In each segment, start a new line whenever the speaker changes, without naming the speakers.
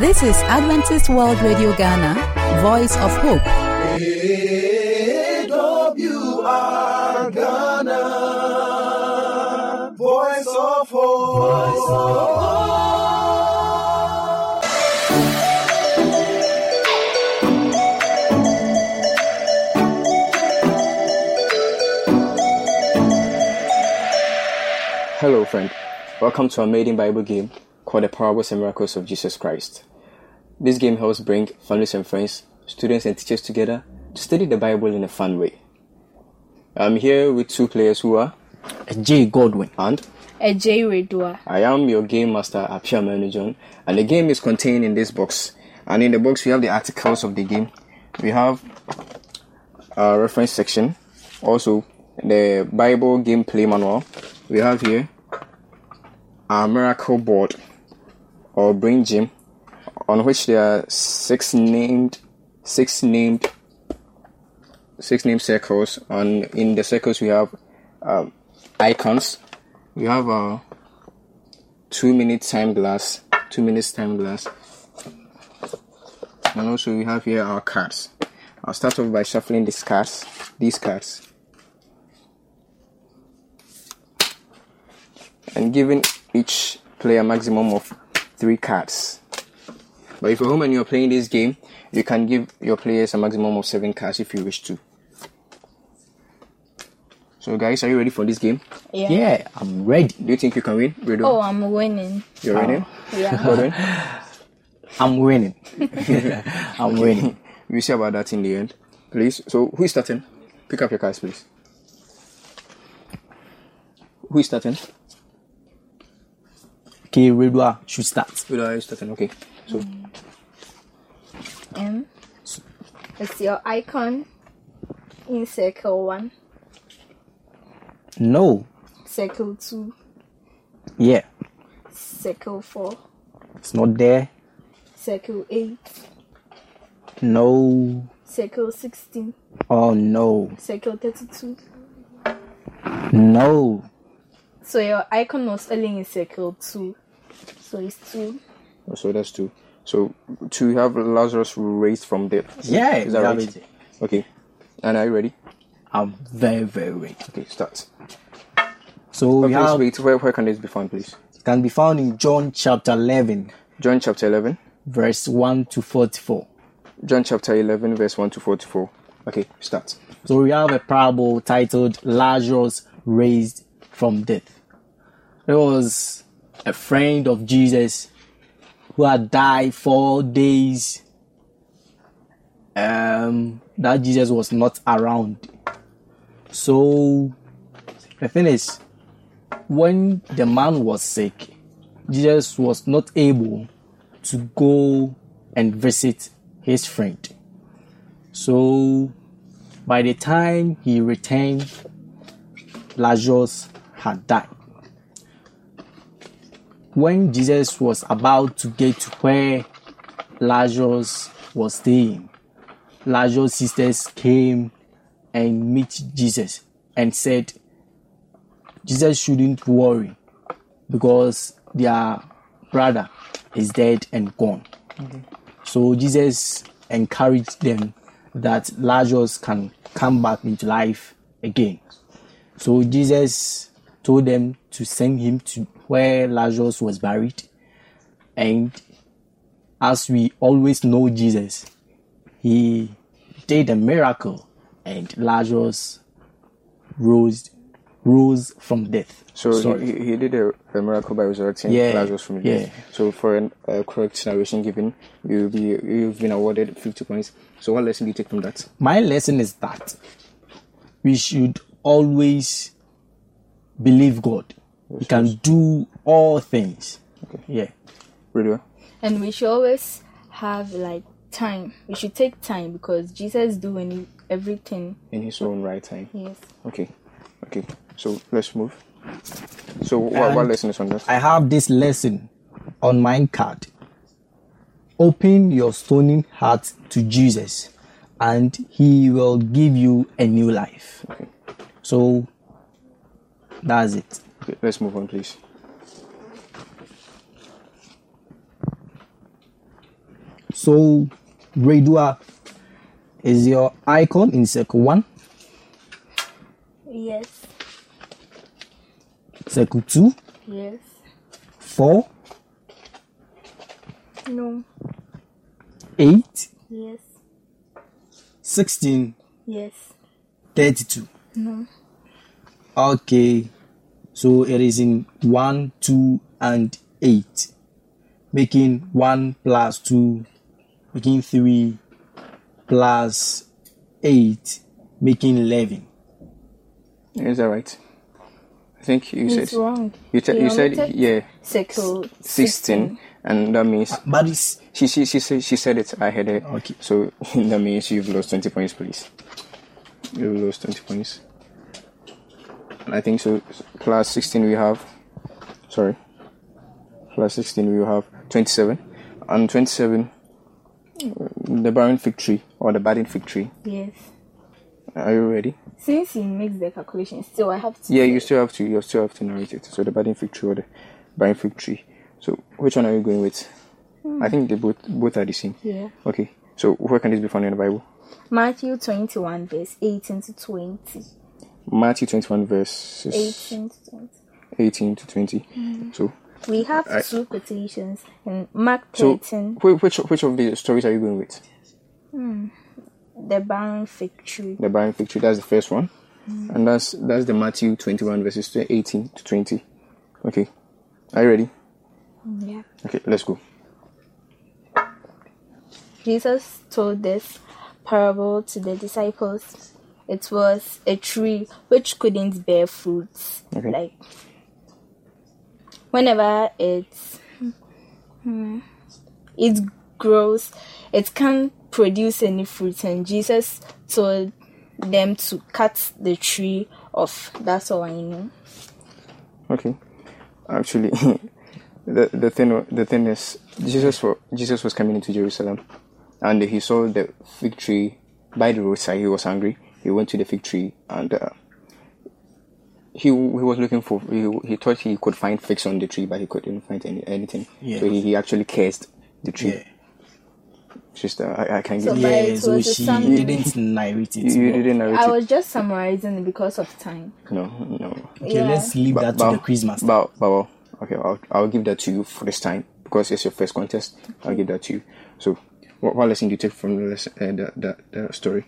This is Adventist World Radio Ghana, Voice of Hope.
AWR Ghana, Voice of Hope.
Hello, friend. Welcome to our maiden Bible game called The Parables and Miracles of Jesus Christ. This game helps bring families and friends, students and teachers together to study the Bible in a fun way. I'm here with two players who are
J. Godwin.
and
J. Redua.
I am your game master Appiah John, and the game is contained in this box. And in the box we have the articles of the game. We have a reference section, also the Bible gameplay manual. We have here a miracle board or brain gym on which there are six named six named six named circles and in the circles we have um, icons. We have a two minute time glass two minutes time glass. And also we have here our cards. I'll start off by shuffling these cards these cards. And giving each player maximum of three cards. But if you're home and you're playing this game, you can give your players a maximum of seven cards if you wish to. So, guys, are you ready for this game?
Yeah.
Yeah, I'm ready.
Do you think you can win? Redua?
Oh, I'm winning.
You're winning?
Oh, yeah.
Godwin?
I'm winning. I'm winning.
We'll see about that in the end. Please. So, who is starting? Pick up your cards, please. Who is starting?
Okay, Redua should start.
Who is starting? Okay. So,
M. It's your icon in circle one,
No.
circle two,
Yeah,
circle four,
it's not there.
circle eight,
No.
circle sixteen.
Oh no.
circle thirty-two.
No.
So your icon was only in circle two. So it's two.
Oh, so that's two. So, to have Lazarus raised from death.
Yeah,
Is that
yeah,
right?
baby.
Okay. And are you ready?
I'm very, very ready.
Okay, start.
So
Oh,
we
please
have
wait. Where, where can this be found, please?
can be found in John chapter 11,
John chapter 11.
verse 1 to 44.
John chapter 11, verse 1 to 44. Okay, start.
So we have a parable titled Lazarus raised from death. It was a friend of Jesus who had died four days um that Jesus was not around. So the thing is when the man was sick, Jesus was not able to go and visit his friend. So by the time he returned, Lazarus had died. When Jesus was about to get to where Lazarus was staying, Lazarus' sisters came and meet Jesus and said, Jesus shouldn't worry because their brother is dead and gone. So Jesus encouraged them that Lazarus can come back into life again. So Jesus told them to send him to where Lazarus was buried. And as we always know Jesus, he did a miracle and Lazarus rose rose from death.
So he, he did a, a miracle by resurrecting
Yeah,
Lazarus from the
yeah.
dead. So for an uh, correct narration given, you'll be you've been awarded 50 points. So what lesson do you take from that?
my lesson is that we should always believe God. He can do all things. Okay. Yeah.
Radio.
And we should always have like time. We should take time because Jesus doing everything.
In his own right time.
Yes.
Okay. Okay. So let's move. So what, what lesson is on that?
I have this lesson on my card. Open your stony heart to Jesus and he will give you a new life.
Okay.
So that's it.
Okay, let's move on, please.
So, Redua is your icon in circle one,
Yes.
circle two,
Yes.
four,
No.
eight,
Yes.
sixteen,
Yes.
thirty-two.
No.
Okay, so it is in 1, 2, and 8, making 1 plus 2, making 3 plus 8, making 11.
Is that right? I think you
It's
said
wrong.
you, te-
He
you said
omitted
yeah
Circle
16 and that means uh,
But it's
she she she said she said it I heard it
Okay.
so that means you've lost 20 points please you've lost 20 points and I think so class 16 we have sorry class 16 we have 27 and 27 uh, the barren fig tree or the budding fig tree
Yes.
are you ready
Since he makes the calculation, still I have to.
yeah you still have to you still have to narrate it so the budding fig tree or the barren fig tree so which one are you going with I think they both both are the same
Yeah.
Okay, so where can this be found in the Bible?
Matthew 21, verse 18 to 20.
Matthew 21, verses
18 to 20.
18 to 20. Mm. So,
We have
I-
two quotations in Mark
so
13,
whi- which which of the stories are you going with? Hmm.
the barren fig tree.
The barren fig tree. That's the first one, hmm. and that's that's the Matthew 21, verses 18 to 20. Okay, are you ready?
Hmm, yeah.
Okay, let's go.
Jesus told this parable to the disciples. It was a tree which couldn't bear fruits.
Okay.
Like whenever it's hmm, it grows, it can't produce any fruit, and Jesus told them to cut the tree off. That's all I know.
Okay, actually, the the thing the thing is Jesus wa- Jesus was coming into Jerusalem, and he saw the fig tree by the roadside. He was hungry. He went to the fig tree and uh, he he was looking for. He, he thought he could find figs on the tree, but he couldn't find any anything.
Yeah.
So he, he actually cursed the tree.
Yeah.
Sister, I, I can
So
give
But
Yeah,
it
so
was a
she
summary.
didn't narrate it.
you, you didn't narrate
I was just summarizing it because of time.
No, no.
Okay,
Yeah.
let's leave that to the quiz master.
But, but okay, I'll, I'll give that to you for this time because it's your first contest. I'll give that to you. So, what, what lesson do you take from the lesson, uh, the, the the story?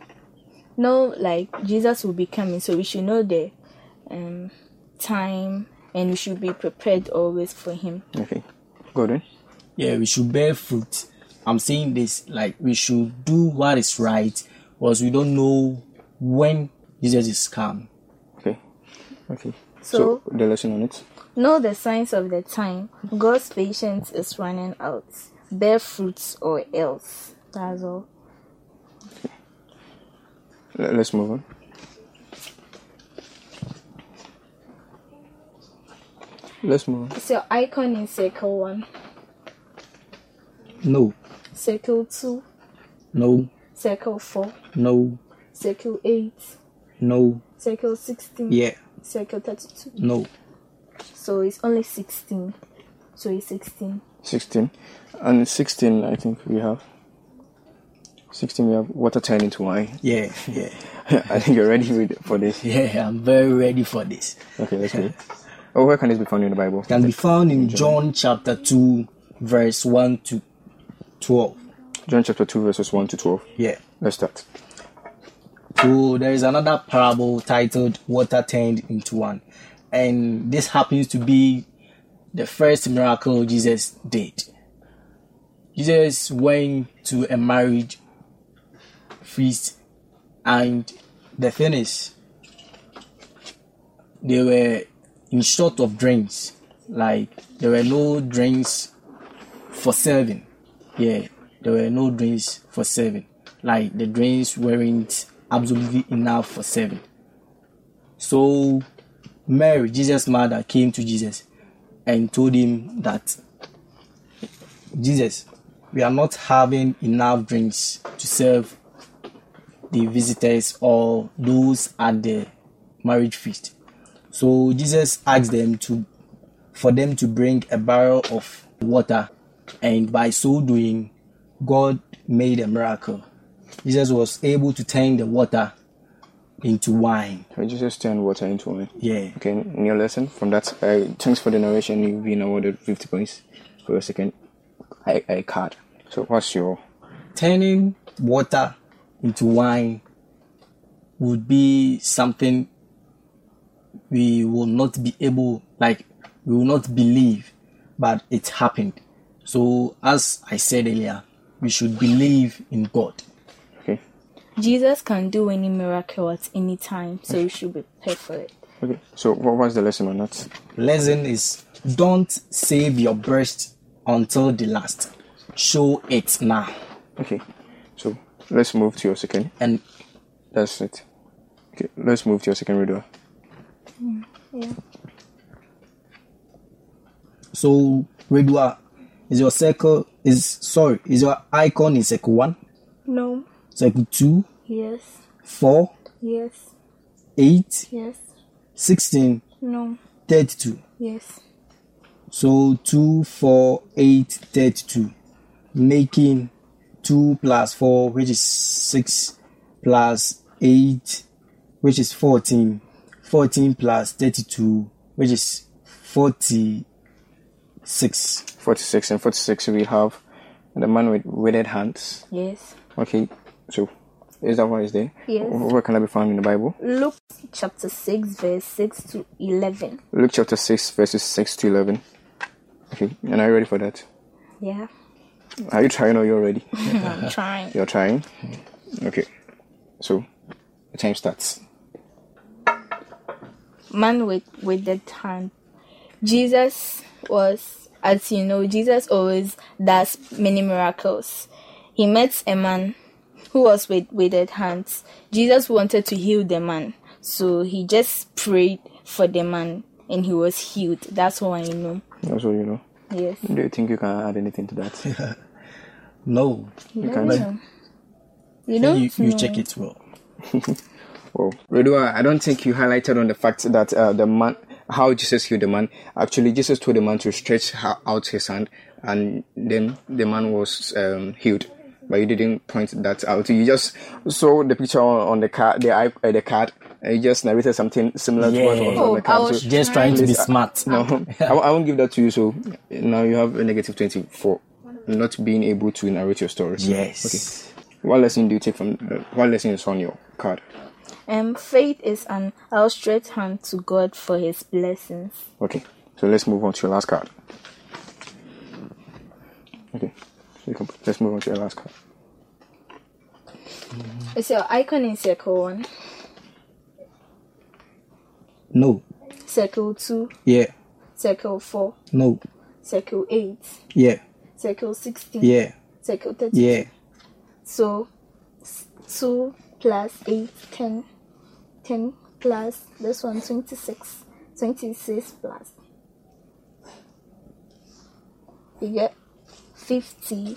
Know like Jesus will be coming, so we should know the um time and we should be prepared always for him.
Okay, go then.
Yeah, we should bear fruit. I'm saying this like we should do what is right, because we don't know when Jesus is come.
Okay, okay.
So-
the lesson on it.
Know the signs of the time. God's patience is running out. Bear fruits or else. That's all.
Let- Let's move on. Let's move on.
It's your icon in circle one,
No,
circle two,
no,
circle four,
no,
circle eight,
no.
circle sixteen,
Yeah,
circle thirty-two.
no.
So it's only sixteen. So it's sixteen.
16. And 16, I think we have. 16, we have water turned into wine.
Yeah, yeah,
I think you're ready with, for this.
yeah. I'm very ready for this.
Okay, let's go. Oh, where can this be found in the Bible?
Can be found in John chapter two, verse one to twelve.
John chapter 2, verses 1 to 12.
Yeah.
Let's start.
So there is another parable titled Water Turned into Wine. And this happens to be the first miracle Jesus did. Jesus went to a marriage feast, and the thing is, they were in short of drinks. Like, there were no drinks for serving. Yeah, there were no drinks for serving. Like the drinks weren't absolutely enough for serving. So Mary, Jesus' mother, came to Jesus and told him that Jesus, we are not having enough drinks to serve the visitors or those at the marriage feast. So Jesus asked them to for them to bring a barrel of water, and by so doing, God made a miracle. Jesus was able to turn the water into wine.
So Jesus turned water into wine.
Yeah.
Okay, in your lesson from that, uh, thanks for the narration. You've been awarded 50 points for your second I, I card. So what's your
Turning water into wine would be something we will not be able, like, we will not believe, but it happened. So, as I said earlier, we should believe in God.
okay?
Jesus can do any miracle at any time, so you should be prepared for it.
Okay. So what was the lesson on that?
lesson is don't save your breast until the last. Show it now.
Okay. So let's move to your second.
And
That's it. Okay. Let's move to your second reader.
Mm, yeah.
so Redua, is your circle is sorry, is your icon in circle one,
No.
circle two,
Yes.
four,
Yes.
eight,
Yes.
sixteen,
No.
thirty-two.
Yes.
So two, four, eight, thirty-two, making two plus four, which is six, plus eight, which is fourteen. Fourteen plus thirty-two, which is forty-six.
46 and 46 we have the man with withered hands.
Yes.
Okay. So is that what is there?
Yes.
Where can I be found in the Bible?
Luke chapter 6, verse 6 to 11.
Luke chapter 6 verses 6 to 11. Okay. And are you ready for that?
Yeah.
Are you trying or you're ready?
I'm trying.
You're trying? Okay. So, the time starts.
man with with the hand. Jesus was, as you know, Jesus always does many miracles. He met a man who was with withered hands. Jesus wanted to heal the man, so he just prayed for the man, and he was healed. That's all I know.
That's all you know.
Yes.
Do you think you can add anything to that?
No,
You
can-
don't know. You don't
you, you
know.
check it well.
Well, Redua, I don't think you highlighted on the fact that uh, the man, how Jesus healed the man. Actually, Jesus told the man to stretch out his hand, and then the man was um, healed. But you didn't point that out. You just saw the picture on, on the card, the uh, the card, and you just narrated something similar to what
Yeah.
was on
Oh,
the
I
card.
was
So-
Just trying to be
Please, uh,
smart.
No, I, I won't give that to you. So now you have a negative twenty for not being able to narrate your stories.
Yes.
Okay. What lesson do you take from? Uh, what lesson is on your card?
Um, faith is an outstretched hand to God for His blessings.
Okay. So let's move on to your last card. Okay. You can, let's move on to your last card.
Is your icon in circle one,
No.
circle two,
Yeah.
circle four,
No.
circle eight,
Yeah.
circle sixteen,
Yeah.
circle thirty?
Yeah.
So two plus eight, ten. Ten plus this one, twenty-six. Twenty-six plus. You get fifty.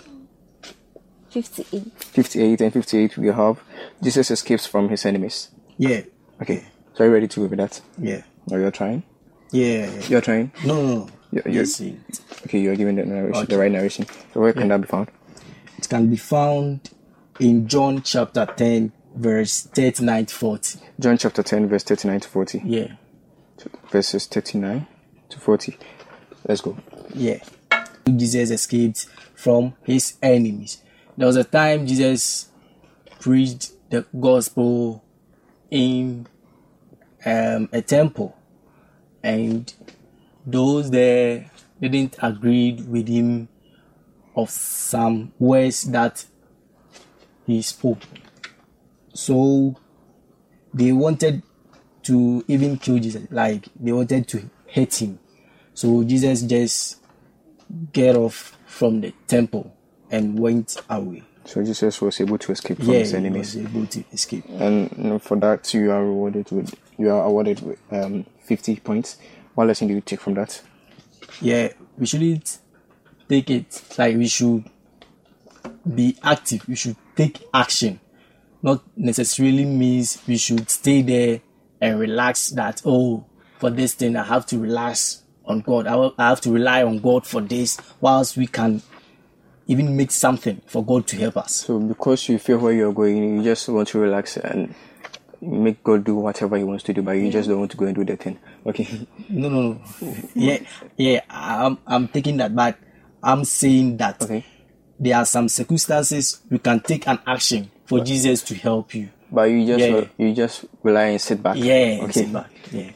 Fifty-eight.
58 and 58 we have Jesus escapes from his enemies.
Yeah.
Okay. So are you ready to go with that?
Yeah.
Or you're trying?
Yeah.
You're trying?
No, no, no.
You're, you're, okay, you're giving the narration, the right narration. So where can that be found?
it can be found in John chapter 10, verse 39 to 40.
John chapter 10, verse 39 to 40.
Yeah.
Verses 39 to 40. Let's go.
Yeah. Jesus escaped from his enemies. There was a time Jesus preached the gospel in um, a temple, and those there didn't agree with him of some words that he spoke. So they wanted to even kill Jesus, like they wanted to hate him. So Jesus just get off from the temple and went away.
So Jesus was able to escape from
yeah,
his
he
enemies.
was able to escape.
and for that you are rewarded with you are awarded with um 50 points what lesson do you take from that
Yeah, we shouldn't take it like we should be active. We should take action. Not necessarily means we should stay there and relax. That oh, for this thing I have to relax on God. I will- I have to rely on God for this. Whilst we can even make something for God to help us.
So because you feel where you're going, you just want to relax and make God do whatever He wants to do, but you just don't want to go and do that thing. Okay.
No, no, no. yeah, yeah. I'm, I'm taking that back. I'm saying that
Okay.
there are some circumstances you can take an action for Jesus to help you.
But you just
Yeah.
you just rely and sit back.
Yeah,
Okay.
sit back. Yeah.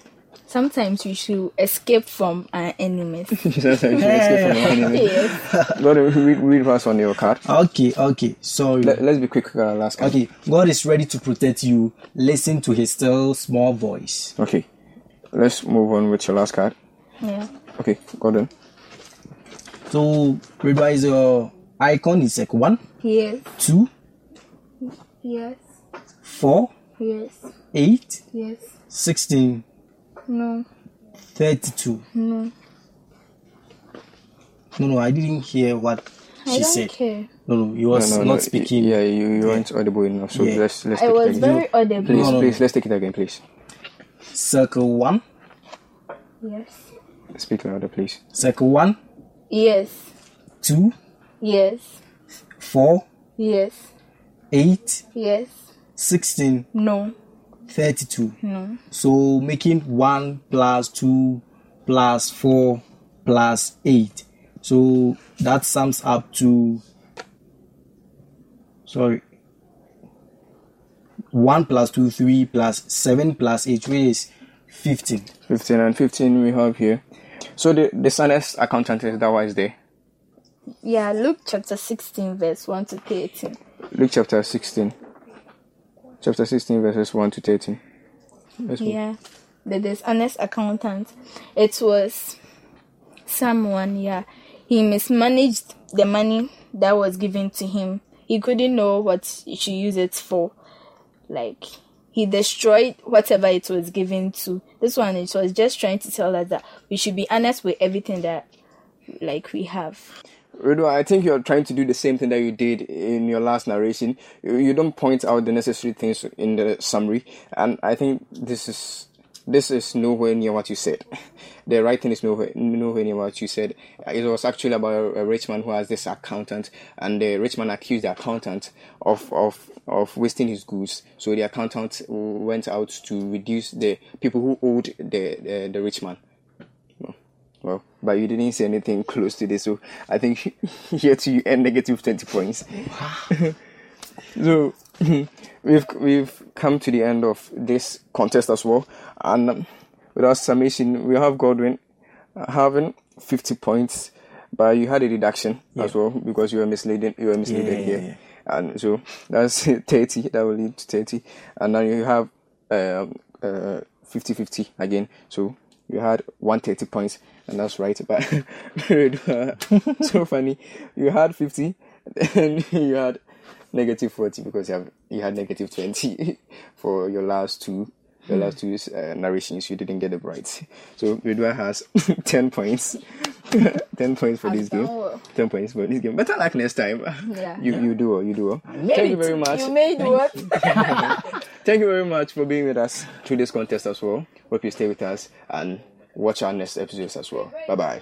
Sometimes we should escape from our enemies.
Sometimes you escape from your enemy.
yes.
Go to read read verse on your card.
Okay, okay. Sorry.
Let, let's be quick. Uh, last card.
Okay, God is ready to protect you. Listen to his still small voice.
Okay. Let's move on with your last card.
Yeah.
Okay, Godwin.
So, revise your icon is like one,
Yes.
two,
Yes.
four,
Yes.
eight,
Yes.
sixteen,
No.
thirty-two.
No.
No, no, I didn't hear what
I
she
don't
said.
care.
No, no, you was
No, no,
not
no,
speaking.
Yeah, you, you weren't audible enough. So
Yeah.
let's let's
I
take it again.
very audible.
Please,
No, no,
please,
no.
let's take it again, please.
Circle one,
Yes.
Speak louder, please.
circle one,
Yes.
two,
Yes.
four,
Yes.
eight,
Yes.
sixteen,
No.
Thirty-two.
No.
So making one plus two plus four plus eight. So that sums up to sorry. One plus two, three plus seven plus eight, which is fifteen.
15 and 15 we have here. So the the sonest accountant is that why is there.
Yeah. Luke chapter 16, verse 1 to 13.
Luke chapter 16. Chapter 16 verses 1 to 13. Let's move.
Yeah. The dishonest accountant. It was someone, yeah. He mismanaged the money that was given to him. He couldn't know what he should use it for. Like, he destroyed whatever it was given to. This one, it was just trying to tell us that we should be honest with everything that, like, we have.
Redua, I think you're trying to do the same thing that you did in your last narration. You, don't point out the necessary things in the summary, and I think this is this is nowhere near what you said. The right thing is nowhere nowhere near what you said. It was actually about a, a rich man who has this accountant, and the rich man accused the accountant of of of wasting his goods. So the accountant went out to reduce the people who owed the the, the rich man. Well, but you didn't say anything close to this, so I think here to you end negative twenty points. so we've we've come to the end of this contest as well, and um, with our summation, we have Godwin uh, having fifty points, but you had a deduction as well because you were misleading. You were misleading
Yeah,
here,
yeah,
and so that's thirty. That will lead to thirty, and then you have um, uh, 50-50 again. So you had 130 points, and that's right. But uh, so funny, you had 50, and you had negative 40 because you have you had negative 20 for your last two. The last two uh, narrations, you didn't get it right. So Redua has 10 points. 10 points for this game. 10 points for this game. Better luck next time.
Yeah.
You, you do you do. Thank you very much.
You made what?
Thank you very much for being with us through this contest as well. Hope you stay with us and watch our next episodes as well. Bye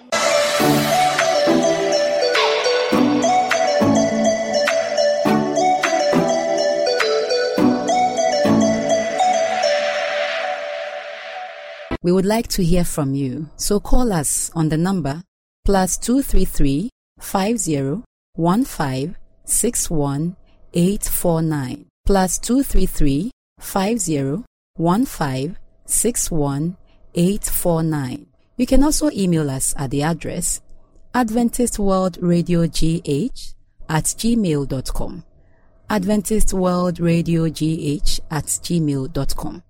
bye.
We would like to hear from you, so call us on the number plus 233 50 15 61 849 plus 233 50 15 61 849. You can also email us at the address Adventist World Radio GH at gmail.com. Adventist World Radio GH at gmail.com.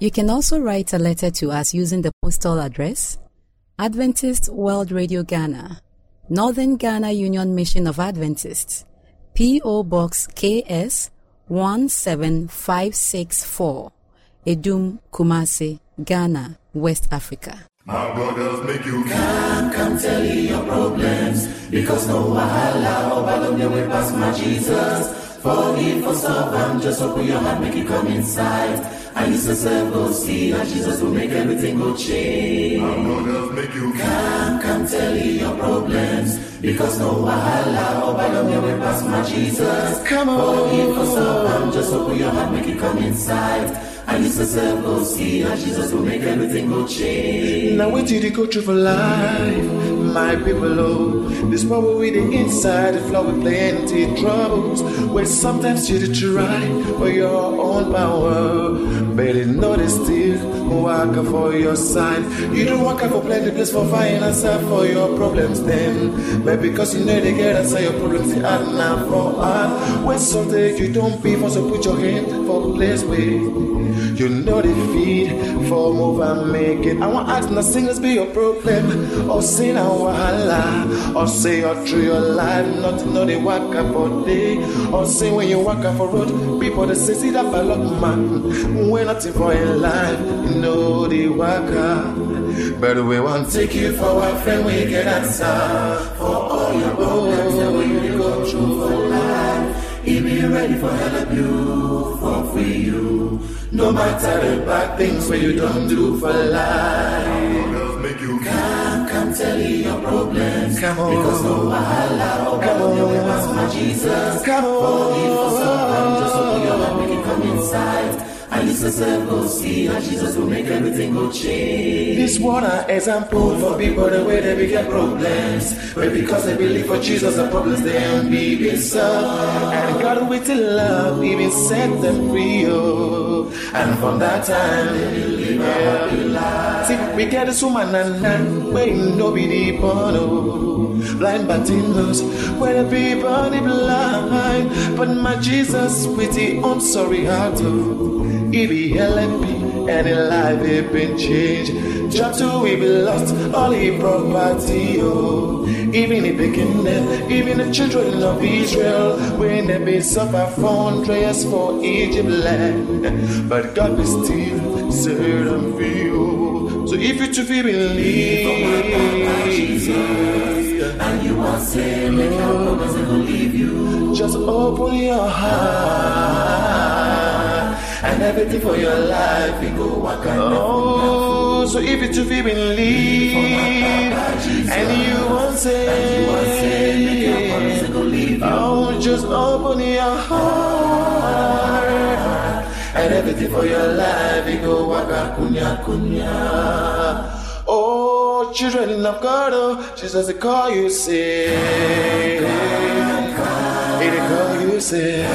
You can also write a letter to us using the postal address Adventist World Radio Ghana, Northern Ghana Union Mission of Adventists, P.O. Box KS 17564, Adum Kumasi, Ghana, West Africa.
My brothers make you come, come tell you your problems. Because no wahala, or balloon the my Jesus. Forgive for solve them, just open your heart, make it come inside. And you yourself go see that Jesus will make everything go change. My brothers make you come, come tell you your problems. Because no wahala, oh, by the way, pass my Jesus.
Come on.
For him for someone, just open your heart, make it come inside. And you yourself go see how Jesus will make everything go change.
Now wait till you go through for life, my people. This bubble with the inside, the flow with plenty troubles. Where sometimes you try for your own power, but you know they still work for your side. You don't work for plenty place for find answer for your problems then, but because you know they get answer your problems, they are now for art. When something you don't be for, so put your hand for place where. You know the feed for move and make it. I want ask the singers be your problem. Or say now wahala. Or say you're through your life, not know they work up for day. Or say when you walk up for road, people that say see that ballot man. We're nothing for your life, you know the work up. But we want
take you for a friend, we get answer for all your problems that we go through for life. He be ready for help you, for free you. No matter the bad things where you don't do for life.
make you
Come, come tell me your problems.
Come on.
Because no wahala,
Come
God, you will pass my Jesus.
Come on.
For him for someone, just open your heart, make it come inside. And you yourself go see how Jesus will make everything go.
This an example for people the way they begin problems. But because they believe for Jesus, the problems they ain't be solved. And God with the love even set them free. Oh. And from that time, they live a happy life. See, we get this woman and nan, where no be the born. Oh. Blind where the people they blind. But my Jesus with the own sorry heart. Oh. He be LMP and in life it been changed. Job to we be lost, all he property, oh. Even the beginning, even the children of Israel, when they be suffer from for Egypt land. But God be still them free, oh. So if you to be believe,
And you want to say, make your problems and will leave you.
just open your heart and everything for your life
We go walk and
Oh, so if you to be believe and you won't
say, make your problems
say,
and will leave you.
oh, just open your heart and everything for your life. You go waka kunya kunya. Oh, children of God, oh, Jesus, they call you say. Dey call you say,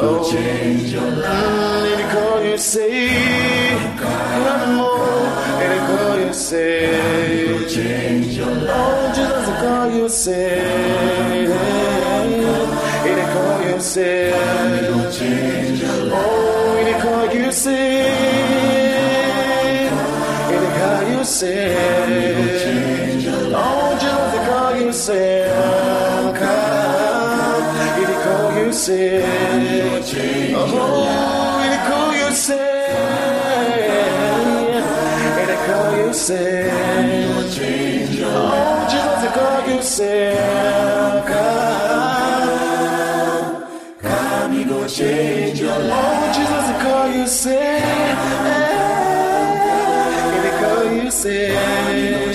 oh, change your life. Call you say, on. He dey call you say, change your life. Oh, Jesus dey call you say, dey call you say, change your life. Oh, He dey call you say, dey call you say, change. Oh, Jesus dey call you say, dey call you say, oh, you say, oh, Jesus dey call you say, come, come, he go change your life. Oh, Jesus dey call you say, he dey call you say,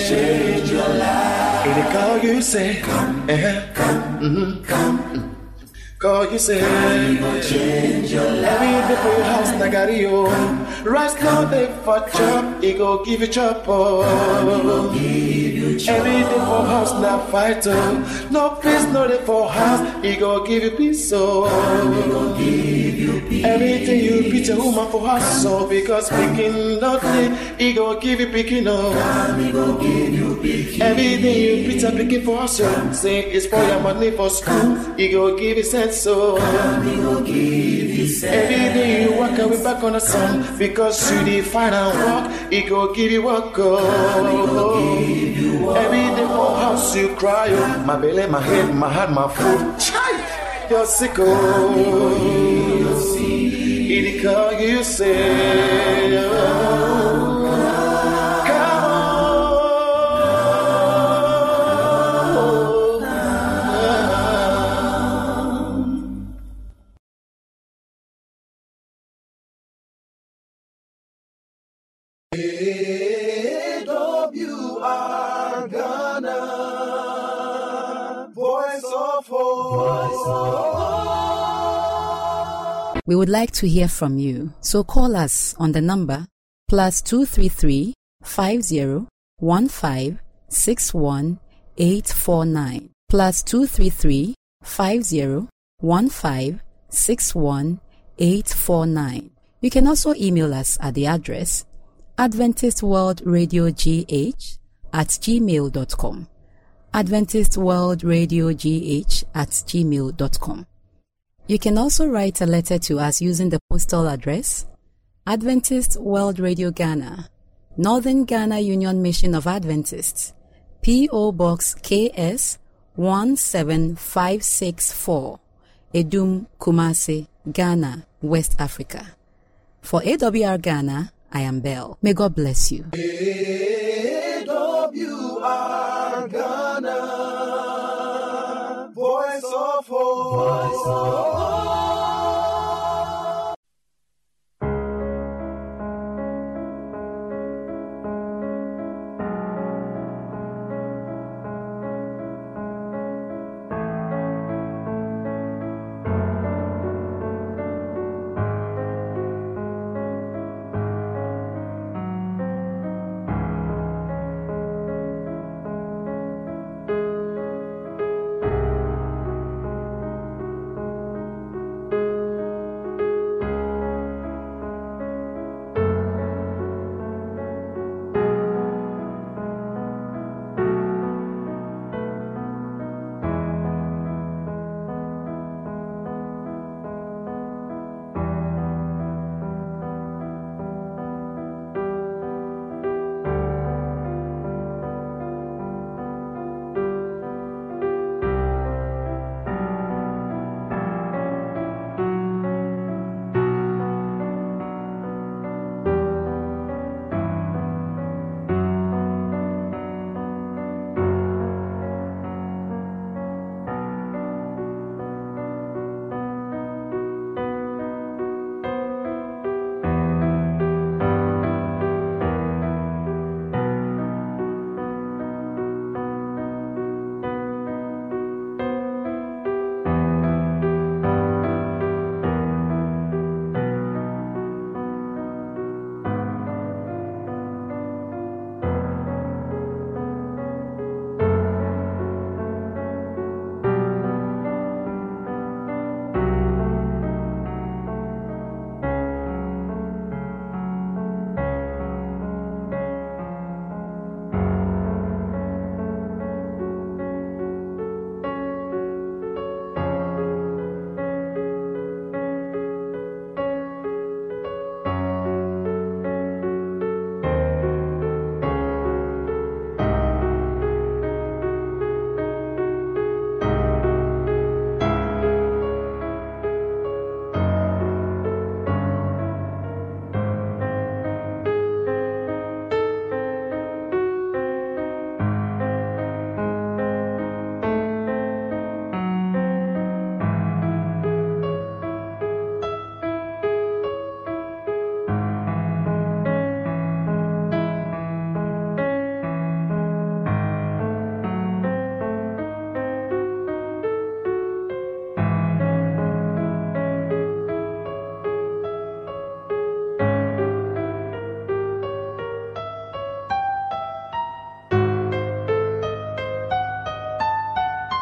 change your life. Call you say, come, come, mhm, come. Call you say, change your life. Every day for your house, Nagario. Right now, they for chop, he go give you chop. Oh. Every day for house, now fight. Oh. No peace, no day for house, he go give you peace. Oh. Everything you beat a woman for house, so because picking nothing, he go give you picking. Oh. Everything you beat a picking for house, so say it's for your money for school, he go give you sense. So. Every day you walk away back on the sun because you define and walk, it go give you work. Oh. Every day for house you cry, oh. my belly, my head, my heart, my foot. Chai, you're sick. Oh. It call you say, oh.
Would like to hear from you, so call us on the number plus 233 50 15 61 849 plus 233 50 15 61 849. You can also email us at the address Adventist World Radio GH at gmail.com. Adventist World Radio GH at gmail.com. You can also write a letter to us using the postal address Adventist World Radio Ghana, Northern Ghana Union Mission of Adventists, P.O. Box KS 17564, Adum Kumasi, Ghana, West Africa. For AWR Ghana, I am Belle. May God bless you.
AWR Ghana. Voice of hope. Voice of.